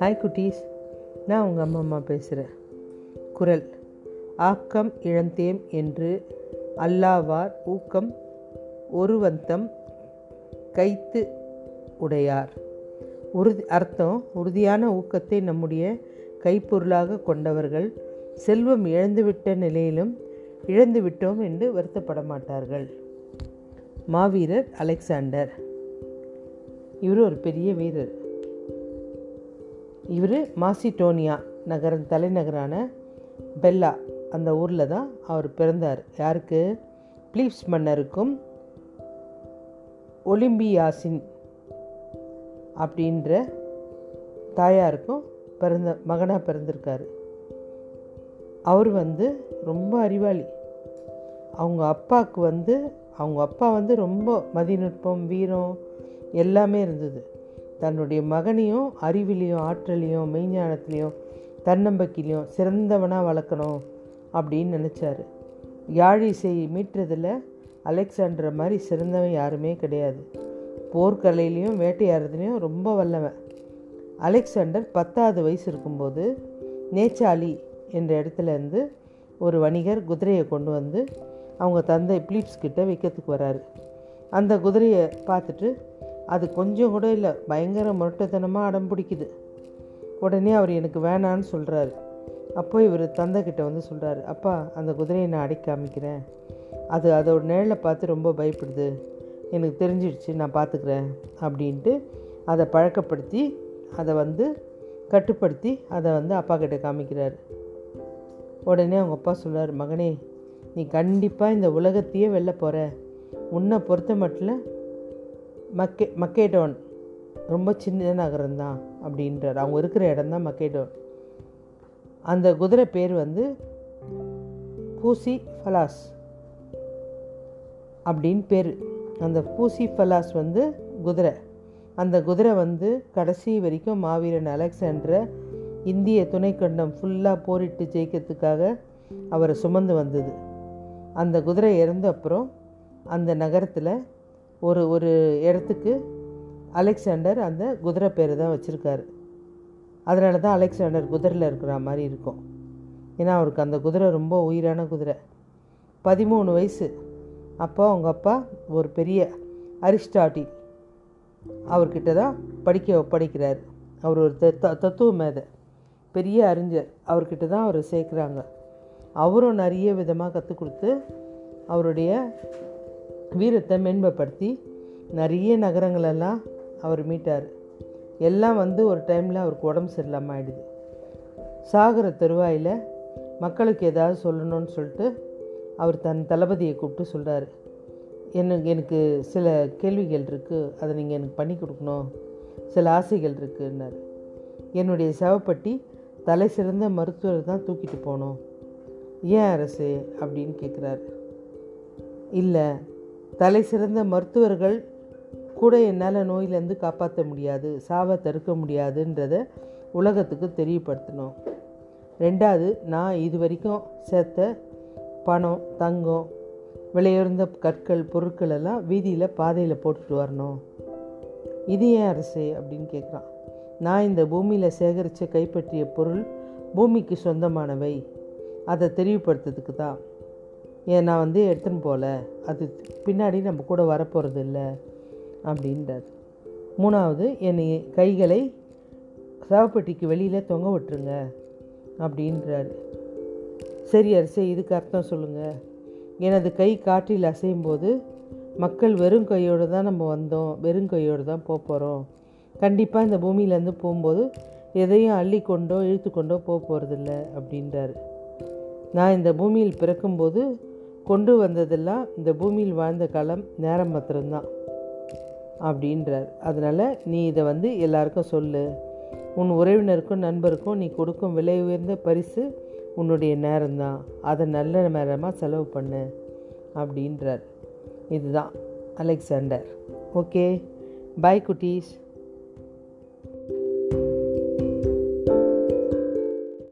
Hi குட்டீஸ். நான் உங்கள் அம்மா அம்மா பேசுகிறேன் குரல். ஆக்கம் இழந்தேம் என்று அல்லாவார் ஊக்கம் ஒருவந்தம் கைத்து உடையார். உறுதி அர்த்தம் உறுதியான ஊக்கத்தை நம்முடைய கைப்பொருளாக கொண்டவர்கள் செல்வம் இழந்துவிட்ட நிலையிலும் இழந்துவிட்டோம் என்று வருத்தப்பட மாட்டார்கள் மாவீரர் அலெக்சாண்டர். இவர் ஒரு பெரிய வீரர். இவர் மாசிடோனியா நகரம் தலைநகரான பெல்லா அந்த ஊரில் தான் அவர் பிறந்தார். யாருக்கு? பிலிப்ஸ் மன்னருக்கும் ஒலிம்பியாசின் அப்படின்ற தாயாருக்கும் பிறந்த மகனாக பிறந்திருக்காரு. அவர் வந்து ரொம்ப அறிவாளி. அவங்க அப்பாவுக்கு வந்து அவங்க அப்பா வந்து ரொம்ப மதிநுட்பம் வீரம் எல்லாமே இருந்தது. தன்னுடைய மகனையும் அறிவிலையும் ஆற்றலையும் மெய்ஞானத்துலேயும் தன்னம்பிக்கையிலையும் சிறந்தவனாக வளர்க்கணும் அப்படின்னு நினச்சாரு. யாழிசை மீட்டுறதில் அலெக்சாண்டரை மாதிரி சிறந்தவன் யாருமே கிடையாது. போர்க்கலையிலையும் வேட்டையாடுறதுலையும் ரொம்ப வல்லவன். அலெக்சாண்டர் பத்தாவது வயசு இருக்கும்போது நேச்சாலி என்ற இடத்துல இருந்து ஒரு வணிகர் குதிரையை கொண்டு வந்து அவங்க தந்தை பிலிப்ஸ் கிட்ட விற்கிறதுக்கு வராரு. அந்த குதிரையை பார்த்துட்டு அது கொஞ்சம் கூட இல்லை பயங்கர முரட்டத்தனமாக அடம் பிடிக்குது. உடனே அவர் எனக்கு வேணான்னு சொல்கிறாரு அப்போ இவர் தந்தை கிட்ட வந்து சொல்கிறாரு அப்பா அந்த குதிரையை நான் அடிக்க காமிக்கிறேன். அது அதோட நிழலை பார்த்து ரொம்ப பயப்படுது. எனக்கு தெரிஞ்சிடுச்சு நான் பார்த்துக்கிறேன் அப்படின்ட்டு அதை பழக்கப்படுத்தி அதை வந்து கட்டுப்படுத்தி அதை வந்து அப்பா கிட்ட காமிக்கிறார். உடனே அவங்க அப்பா சொல்கிறார் மகனே நீ கண்டிப்பாக இந்த உலகத்தையே வெளில போகிற உன்னை பொறுத்த மட்டும் மக்கே மக்கேடோன் ரொம்ப சின்ன நகரம் தான் அப்படின்றார். அவங்க இருக்கிற இடம் தான் மக்கேடோன். அந்த குதிரை பேர் வந்து பூசி ஃபலாஸ் அப்படின்னு பேர். அந்த பூசி ஃபலாஸ் வந்து குதிரை. அந்த குதிரை வந்து கடைசி வரைக்கும் மாவீரன் அலெக்சாண்டரை இந்திய துணைக்கண்டம் ஃபுல்லாக போரிட்டு ஜெயிக்கிறதுக்காக அவரை சுமந்து வந்தது. அந்த குதிரை இறந்த அப்புறம் அந்த நகரத்தில் ஒரு ஒரு இடத்துக்கு அலெக்சாண்டர் அந்த குதிரை பேரை தான் வச்சுருக்காரு. அதனால தான் அலெக்சாண்டர் குதிரையில் இருக்கிற மாதிரி இருக்கும். ஏன்னா அவருக்கு அந்த குதிரை ரொம்ப உயிரான குதிரை. பதிமூணு வயசு. அப்போ அவங்க அப்பா ஒரு பெரிய அரிஸ்டாட்டில் அவர்கிட்ட தான் படிக்க ஒப்படைக்கிறார். அவர் ஒரு தத்துவ தத்துவ மேதை. பெரிய அறிஞர். அவர்கிட்ட தான் அவர் சேர்க்குறாங்க. அவரும் நிறைய விதமாக கற்றுக் கொடுத்து அவருடைய வீரத்தை மேன்மைப்படுத்தி நிறைய நகரங்களெல்லாம் அவர் மீட்டார். எல்லாம் வந்து ஒரு டைமில் அவருக்கு உடம்பு சரியில்லாமல் ஆயிடுது. சாகிற தருவாயில் மக்களுக்கு ஏதாவது சொல்லணும்னு சொல்லிட்டு அவர் தன் தளபதியை கூப்பிட்டு சொல்கிறாரு எனக்கு எனக்கு சில கேள்விகள் இருக்குது அதை நீங்கள் எனக்கு பண்ணி கொடுக்கணும். சில ஆசைகள் இருக்குன்னார். என்னுடைய சவப்பட்டி தலை சிறந்த மருத்துவர் தான் தூக்கிட்டு போகணும். ஏன் அரசு? அப்படின்னு கேட்குறார். இல்லை தலை சிறந்த மருத்துவர்கள் கூட என்னால் நோயிலேருந்து காப்பாற்ற முடியாது சாவை தடுக்க முடியாதுன்றத உலகத்துக்கு தெரியப்படுத்தணும். ரெண்டாவது நான் இது வரைக்கும் சேர்த்த பணம் தங்கம் விலையுறந்த கற்கள் பொருட்கள் எல்லாம் வீதியில் பாதையில் போட்டுட்டு வரணும். இது ஏன் அரசு? அப்படின்னு கேட்குறான். நான் இந்த பூமியில் சேகரித்த கைப்பற்றிய பொருள் பூமிக்கு சொந்தமானவை. அதை தெளிவுபடுத்துறதுக்கு தான். ஏன் நான் வந்து எடுத்துன்னு போகல. அது பின்னாடி நம்ம கூட வரப்போகிறது இல்லை அப்படின்றார் மூணாவது என்னை கைகளை சாவப்பட்டிக்கு வெளியில் தொங்க விட்டுருங்க அப்படின்றாரு. சரி அரசே இதுக்கு அர்த்தம் சொல்லுங்கள் எனது கை காற்றில் அசையும் போது மக்கள் வெறும் கையோடு தான் நம்ம வந்தோம். வெறும் கையோடு தான் போக போகிறோம் கண்டிப்பாக இந்த பூமியிலேருந்து போகும்போது எதையும் அள்ளி கொண்டோ இழுத்து கொண்டோ போக போகிறதில்ல அப்படின்றாரு. நான் இந்த பூமியில் பிறக்கும்போது கொண்டு வந்ததெல்லாம் இந்த பூமியில் வாழ்ந்த காலம் நேரம் மாத்திரம்தான் அப்படின்றார். அதனால் நீ இதை வந்து எல்லாருக்கும் சொல்லு. உன் உறவினருக்கும் நண்பருக்கும் நீ கொடுக்கும் விலை உயர்ந்த பரிசு உன்னுடைய நேரம்தான். அதை நல்ல நேரமாக செலவு பண்ணு அப்படின்றார். இதுதான் அலெக்சாண்டர். ஓகே. பாய் குட்டீஸ்.